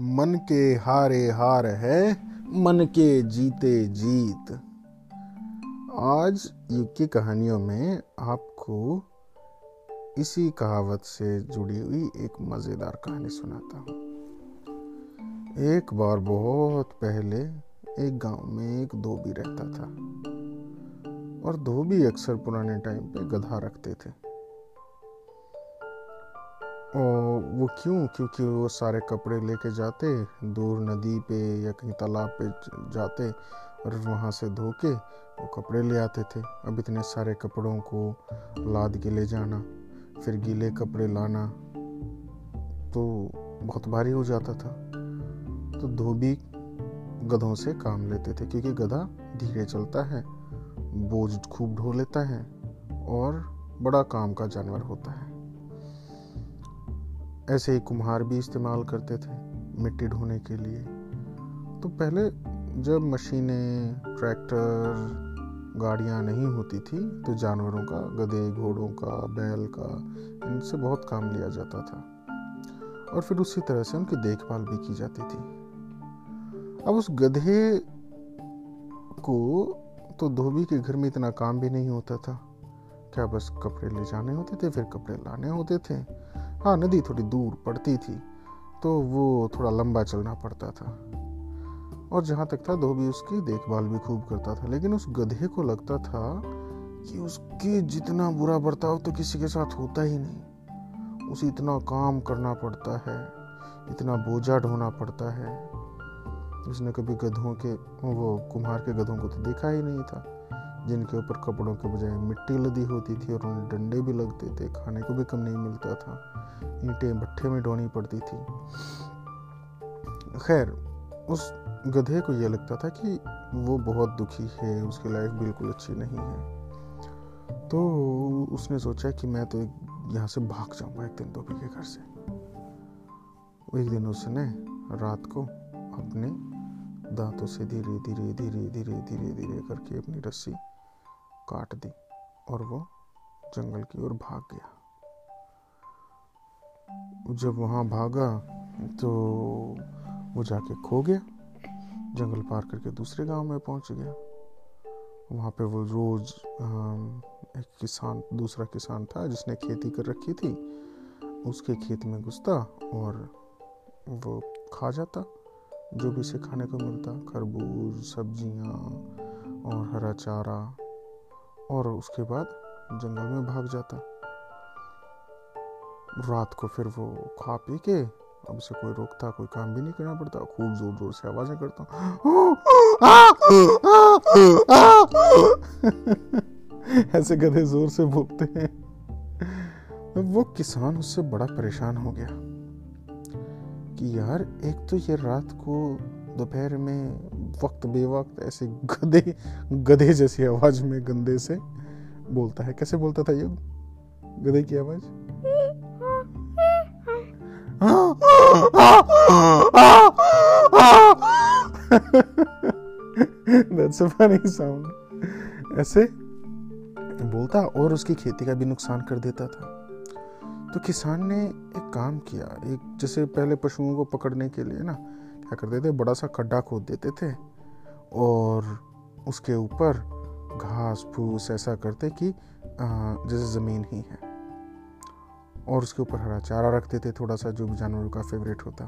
मन के हारे हार है, मन के जीते जीत। आज युग की कहानियों में आपको इसी कहावत से जुड़ी हुई एक मज़ेदार कहानी सुनाता हूँ। एक बार बहुत पहले एक गाँव में एक धोबी रहता था और धोबी अक्सर पुराने टाइम पे गधा रखते थे। और वो क्यों? क्योंकि वो सारे कपड़े लेके जाते, दूर नदी पे या कहीं तालाब पे जाते और वहाँ से धो के वो कपड़े ले आते थे। अब इतने सारे कपड़ों को लाद के ले जाना, फिर गीले कपड़े लाना तो बहुत भारी हो जाता था। तो धोबी गधों से काम लेते थे, क्योंकि गधा धीरे चलता है, बोझ खूब ढो लेता है और बड़ा काम का जानवर होता है। ऐसे ही कुम्हार भी इस्तेमाल करते थे मिट्टी ढोने के लिए। तो पहले जब मशीनें, ट्रैक्टर, गाड़ियाँ नहीं होती थी तो जानवरों का, गधे, घोड़ों का, बैल का, इनसे बहुत काम लिया जाता था। और फिर उसी तरह से उनकी देखभाल भी की जाती थी। अब उस गधे को तो धोबी के घर में इतना काम भी नहीं होता था। क्या बस कपड़े ले जाने होते थे, फिर कपड़े लाने होते थे। हाँ नदी थोड़ी दूर पड़ती थी तो वो थोड़ा लंबा चलना पड़ता था। और जहाँ तक था धोबी उसकी देखभाल भी खूब करता था, लेकिन उस गधे को लगता था कि उसके जितना बुरा बर्ताव तो किसी के साथ होता ही नहीं। उसे इतना काम करना पड़ता है, इतना बोझा ढोना पड़ता है। उसने कभी गधों के, वो कुम्हार के गधों को तो देखा ही नहीं था। जिनके ऊपर कपड़ों के बजाय मिट्टी लदी होती थी और उन्हें डंडे भी लगते थे, खाने को भी कम नहीं मिलता था। ईंटें भट्ठे में ढोनी पड़ती थी। खैर, उस गधे को यह लगता था कि वो बहुत दुखी है, उसकी लाइफ बिल्कुल अच्छी नहीं है। तो उसने सोचा कि मैं तो यहाँ से भाग जाऊँगा एक दिन धोबी के घर से। एक दिन उसने रात को अपने दांतों से धीरे धीरे धीरे धीरे धीरे धीरे करके अपनी रस्सी काट दी और वो जंगल की ओर भाग गया। जब वहाँ भागा तो वो जाके खो गया, जंगल पार करके दूसरे गाँव में पहुँच गया। वहाँ पे वो रोज एक किसान, दूसरा किसान था जिसने खेती कर रखी थी। उसके खेत में घुसता और वो खा जाता। जो भी से खाने को मिलता, खरबूज, सब्ज़ियाँ और हरा चारा और उसके बाद जंगल में भाग जाता। रात को फिर वो खा पी के, अब उसे कोई रोकता, कोई काम भी नहीं करना पड़ता। खूब ज़ोर ज़ोर से आवाज़ें करता ऐसे गधे ज़ोर से बोलते हैं। वो किसान उससे बड़ा परेशान हो गया कि यार, एक तो ये रात को दोपहर में वक्त बेवक्त, ऐसे गधे गधे जैसी आवाज़ में गंदे से बोलता है। कैसे बोलता था ये? गधे की आवाज़? That's a funny sound. ऐसे बोलता और उसकी खेती का भी नुकसान कर देता था। तो किसान ने एक काम किया, एक जैसे पहले पशुओं को पकड़ने के लिए ना क्या करते थे बड़ा सा खड्डा खोद देते थे और उसके ऊपर घास फूस ऐसा करते कि जैसे ज़मीन ही है। और उसके ऊपर हरा चारा रखते थे थोड़ा सा जो भी जानवरों का फेवरेट होता।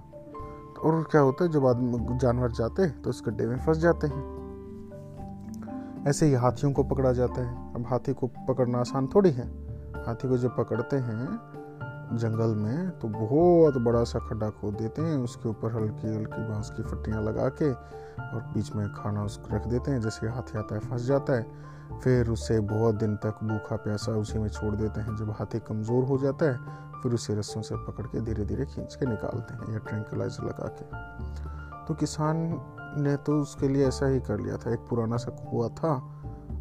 और क्या होता है, जब आदमी जानवर जाते तो उस गड्ढे में फंस जाते हैं। ऐसे ही हाथियों को पकड़ा जाता है। अब हाथी को पकड़ना आसान थोड़ी है। हाथी को जब पकड़ते हैं जंगल में तो बहुत बड़ा सा खड्डा खोद देते हैं, उसके ऊपर हल्की हल्की बाँस की फट्टियाँ लगा के और बीच में खाना उसको रख देते हैं, जैसे हाथी आता है, फंस जाता है। फिर उसे बहुत दिन तक भूखा प्यासा उसी में छोड़ देते हैं, जब हाथी कमज़ोर हो जाता है, फिर उसे रस्सों से पकड़ के धीरे धीरे खींच के निकालते हैं या ट्रैंकुलाइजर लगा के। तो किसान ने तो उसके लिए ऐसा ही कर लिया था, एक पुराना सा कुआ था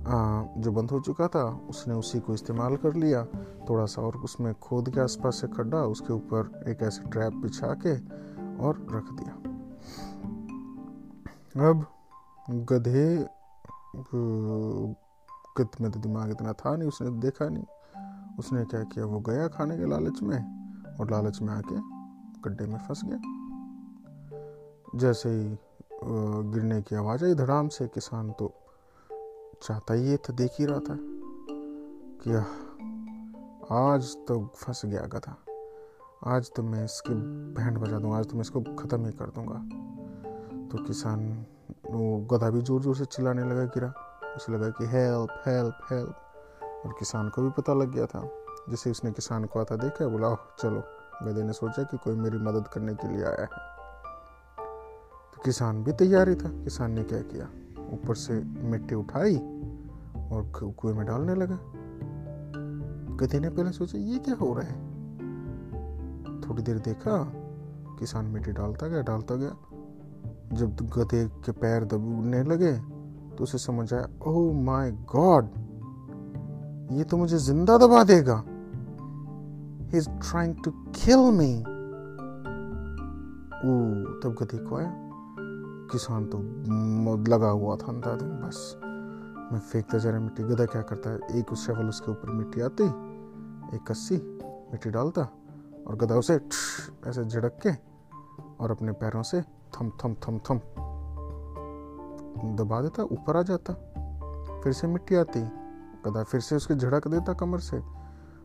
जो बंद हो चुका था, उसने उसी को इस्तेमाल कर लिया। थोड़ा सा और उसमें खोद के आसपास से खड्डा, उसके ऊपर एक ऐसे ट्रैप बिछा के और रख दिया। अब गधे गद में तो दिमाग इतना था नहीं, उसने देखा नहीं। उसने क्या किया? वो गया खाने के लालच में और लालच में आके गड्ढे में फंस गया। जैसे ही गिरने की आवाज़ आई, धड़ाम से किसान तो चाहता ही, ये था देख ही रहा था कि आज तो फंस गया गधा। आज तो मैं इसकी बैंड बजा दूँगा, आज तो मैं इसको ख़त्म ही कर दूँगा। तो किसान, वो गधा भी ज़ोर ज़ोर से चिल्लाने लगा, गिरा। उसे लगा कि हेल्प हेल्प हेल्प और किसान को भी पता लग गया था। जैसे उसने किसान को आता देखा, बोला चलो गधे ने सोचा कि कोई मेरी मदद करने के लिए आया है। तो किसान भी तैयार ही था। किसान ने क्या किया? ऊपर से मिट्टी उठाई और कुएँ में डालने लगा। गधे ने पहले सोचा, ये क्या हो रहा है? थोड़ी देर देखा, किसान मिट्टी डालता गया डालता गया। जब गधे के पैर दबने लगे तो उसे समझ आया ओह माय गॉड ये तो मुझे ज़िंदा दबा देगा। He is trying to kill me ओ, तब गधे को आया। किसान तो लगा हुआ था अंधाधुन बस। मैं फेंकता जा रहा मिट्टी गधा क्या करता है? एक उस शवल, उसके ऊपर मिट्टी आती, एक कस्सी, मिट्टी डालता, और गधा उसे ऐसे झड़क के, और अपने पैरों से थम थम थम थम दबा देता, ऊपर आ जाता। फिर से मिट्टी आती, गधा फिर से उसके झड़क देता कमर से,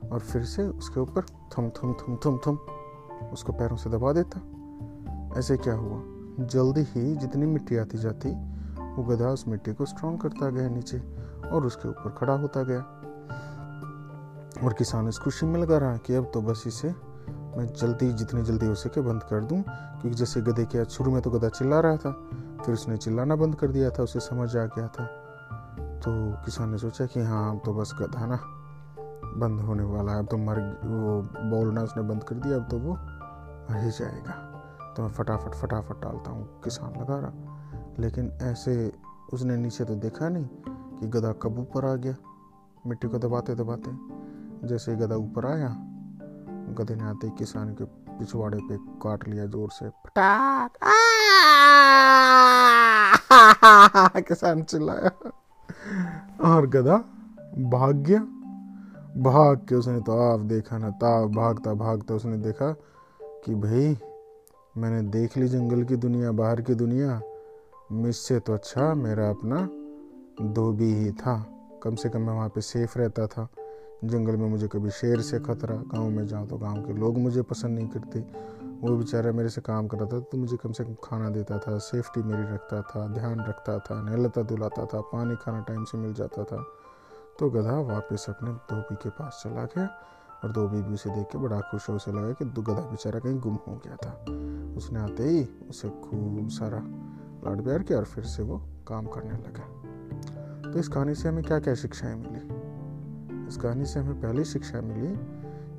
और फिर से उसके ऊपर थम थम थम थम थम, उसको पैरों से दबा देता। ऐसे क्या हुआ? जल्दी ही जितनी मिट्टी आती जाती, वो गधा उस मिट्टी को स्ट्रॉन्ग करता गया नीचे और उसके ऊपर खड़ा होता गया। और किसान इस खुशी में लगा रहा कि अब तो बस इसे मैं जल्दी, जितनी जल्दी हो सके बंद कर दूँ, क्योंकि जैसे गधे के शुरू में तो गधा चिल्ला रहा था, फिर उसने चिल्लाना बंद कर दिया था, उसे समझ आ गया था। तो किसान ने सोचा कि हाँ अब तो बस गधा ना बंद होने वाला है, अब तो मर, वो बोलना उसने बंद कर दिया, अब तो वो मर ही जाएगा। तो मैं फटाफट फटाफट डालता हूँ, किसान लगा रहा। लेकिन ऐसे उसने नीचे तो देखा नहीं कि गधा कब ऊपर आ गया। मिट्टी को दबाते दबाते, जैसे ही गधा ऊपर आया, गधे ने आते किसान के पिछवाड़े पे काट लिया ज़ोर से, फटाक! किसान चिल्लाया। और गधा भाग गया। भाग के उसने तो आप देखा ना ताब भागता भागता उसने देखा कि भाई मैंने देख ली जंगल की दुनिया, बाहर की दुनिया। मुझसे तो अच्छा मेरा अपना धोबी ही था। कम से कम मैं वहाँ पे सेफ़ रहता था। जंगल में मुझे कभी शेर से खतरा, गाँव में जाऊँ तो गाँव के लोग मुझे पसंद नहीं करते। वो बेचारा मेरे से काम कर रहा था तो मुझे कम से कम खाना देता था सेफ्टी मेरी रखता था, ध्यान रखता था, नहलता धुलाता था, पानी खाना टाइम से मिल जाता था। तो गधा वापस अपने धोबी के पास चला गया। और धोबी भी उसे देख के बड़ा खुश हो उसे लगा कि गधा बेचारा कहीं गुम हो गया था। उसने आते ही उसे खूब सारा लाड प्यार किया और फिर से वो काम करने लगा। तो इस कहानी से हमें क्या क्या शिक्षाएँ मिली? इस कहानी से हमें पहली शिक्षा मिली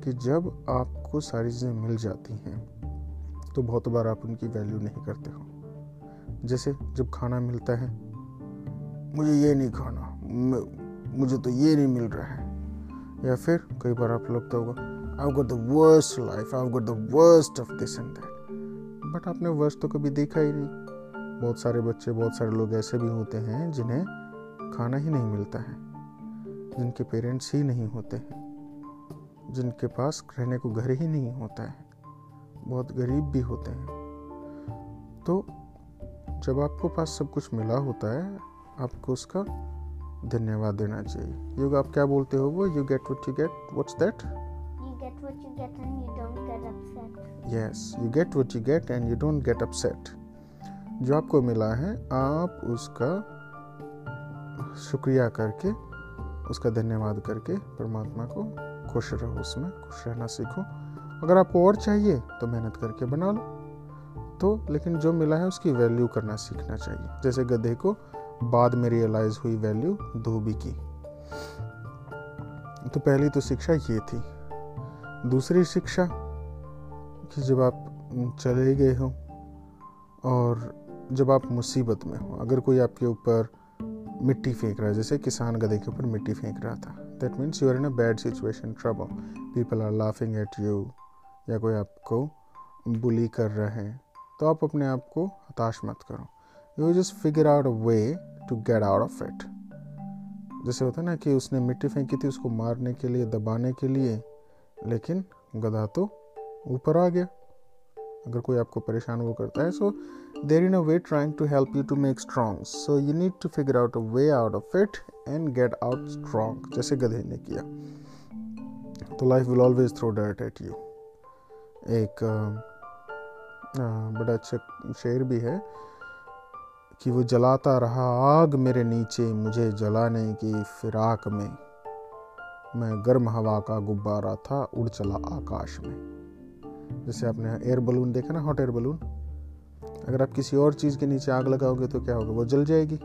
कि जब आपको सारी चीज़ें मिल जाती हैं तो बहुत बार आप उनकी वैल्यू नहीं करते हो। जैसे जब खाना मिलता है, मुझे ये नहीं खाना मुझे तो ये नहीं मिल रहा है। या फिर कई बार आप लगता होगा I got the worst life I got the worst of this and that but आपने वर्स्ट तो कभी देखा ही नहीं। बहुत सारे बच्चे, बहुत सारे लोग ऐसे भी होते हैं जिन्हें खाना ही नहीं मिलता है, जिनके पेरेंट्स ही नहीं होते हैं, जिनके पास रहने को घर ही नहीं होता है, बहुत गरीब भी होते हैं। तो जब आपको पास सब कुछ मिला होता है, आपको उसका धन्यवाद देना चाहिए। युग आप क्या बोलते हो वो? You get what you get what's that yes you get what you get and you don't get upset जो आपको मिला है आप उसका शुक्रिया करके उसका धन्यवाद करके परमात्मा को खुश रहो उसमें खुश रहना सीखो। अगर आपको और चाहिए तो मेहनत करके बना लो। तो लेकिन जो मिला है उसकी वैल्यू करना सीखना चाहिए। जैसे गधे को बाद में रियलाइज़ हुई वैल्यू धोबी की। तो पहली तो शिक्षा ये थी। दूसरी शिक्षा कि जब आप चले गए हो और जब आप मुसीबत में हो, अगर कोई आपके ऊपर मिट्टी फेंक रहा है, जैसे किसान गधे के ऊपर मिट्टी फेंक रहा था that means you are in a bad situation trouble people are laughing at you या कोई आपको बुली कर रहे हैं तो आप अपने आप को हताश मत करो। You just figure out a way to get out of it जैसे होता है ना कि उसने मिट्टी फेंकी थी उसको मारने के लिए, दबाने के लिए, लेकिन गधा तो ऊपर आ गया। अगर कोई आपको परेशान वो करता है so there in a way trying to help you to make strong so you need to figure out a way out of it and get out strong जैसे गधे ने किया। तो life will always throw dirt at you एक बड़ा अच्छा शेर भी है। कि वो जलाता रहा आग मेरे नीचे, मुझे जलाने की फिराक में। मैं गर्म हवा का गुब्बारा था, उड़ चला आकाश में। जैसे आपने एयर बलून देखा ना हॉट एयर बलून अगर आप किसी और चीज़ के नीचे आग लगाओगे तो क्या होगा? वो जल जाएगी।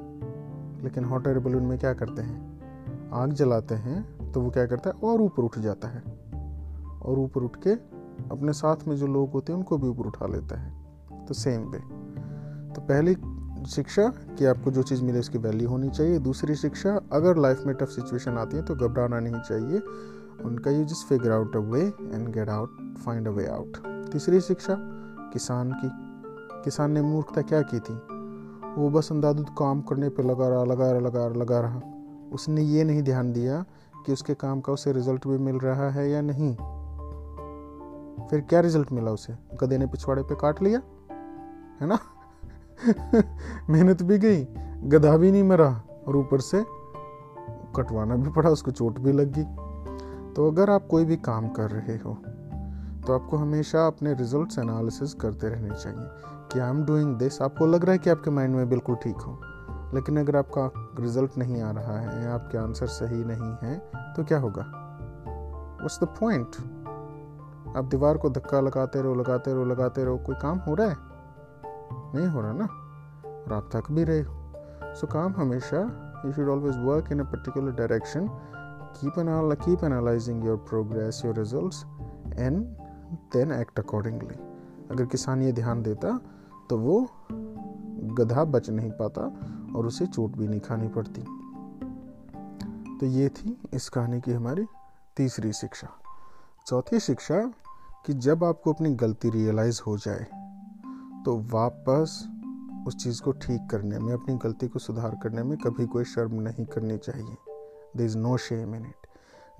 लेकिन हॉट एयर बलून में क्या करते हैं? आग जलाते हैं तो वो क्या करता है? और ऊपर उठ जाता है। और ऊपर उठ के अपने साथ में जो लोग होते हैं, उनको भी ऊपर उठा लेता है। तो सेम वे तो पहली शिक्षा कि आपको जो चीज़ मिले उसकी वैल्यू होनी चाहिए। दूसरी शिक्षा, अगर लाइफ में टफ सिचुएशन आती है तो घबराना नहीं चाहिए। उनका you just figure out a way and get out find a way out तीसरी शिक्षा, किसान की। किसान ने मूर्खता क्या की थी? वो बस अंदाजुद काम करने पर लगा रहा लगा रहा लगा रहा लगा रहा। उसने ये नहीं ध्यान दिया कि उसके काम का उसे रिज़ल्ट भी मिल रहा है या नहीं। फिर क्या रिज़ल्ट मिला उसे? गधे ने पिछवाड़े पे काट लिया? है ना? मेहनत भी गई, गधा भी नहीं मरा और ऊपर से कटवाना भी पड़ा, उसको चोट भी लग गई। तो अगर आप कोई भी काम कर रहे हो तो आपको हमेशा अपने रिजल्ट्स एनालिसिस करते रहने चाहिए कि आई एम डूइंग दिस आपको लग रहा है कि आपके माइंड में बिल्कुल ठीक हो, लेकिन अगर आपका रिज़ल्ट नहीं आ रहा है या आपके आंसर सही नहीं है तो क्या होगा? वट्स द पॉइंट आप दीवार को धक्का लगाते रहो लगाते रहो लगाते रहो, कोई काम हो रहा है? नहीं हो रहा ना? और आप थक भी रहे हो। सो काम हमेशा you should always work in a particular direction keep an keep analysing your progress your result and then act accordingly अगर किसान ये ध्यान देता तो वो गधा बच नहीं पाता और उसे चोट भी नहीं खानी पड़ती। तो ये थी इस कहानी की हमारी तीसरी शिक्षा। चौथी शिक्षा, कि जब आपको अपनी गलती रियलाइज़ हो जाए तो वापस उस चीज़ को ठीक करने में, अपनी गलती को सुधार करने में कभी कोई शर्म नहीं करनी चाहिए। There is no shame in it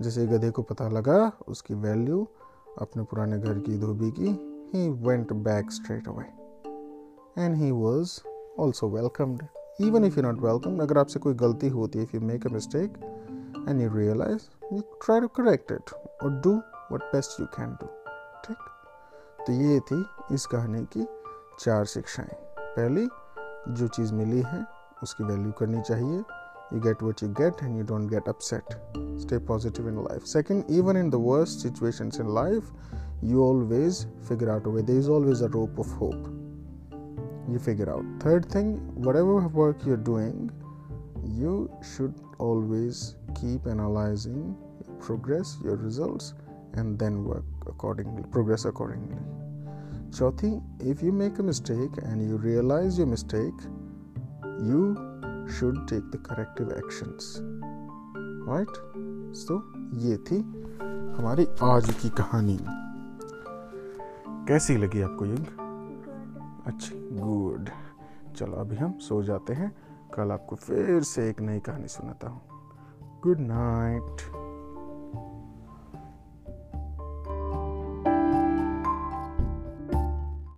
जैसे गधे को पता लगा, उसकी वैल्यू अपने पुराने घर की, धोबी की he went back straight away and he was also welcomed even if you not welcome अगर आपसे कोई गलती होती है if you make a mistake and you realise you try to correct it और do what best you can do ठीक? तो ये थी इस कहानी की चार शिक्षाएँ। पहली, जो चीज़ मिली है, उसकी वैल्यू करनी चाहिए। You get what you get and you don't get upset stay positive in life second even in the worst situation in life you always figure out way is always a rope of hope you figure out third thing whatever work you are doing you should always keep analysing progress your result and then work accordingly progress accordingly चौथी if you make a mistake and you realise your mistake you should take the corrective action right so ये थी हमारी आज की कहानी कैसी लगी आपको ये अच्छी गुड चलो अभी हम सो जाते हैं कल आपको फिर से एक नई कहानी सुनाता हूँ गुड नाइट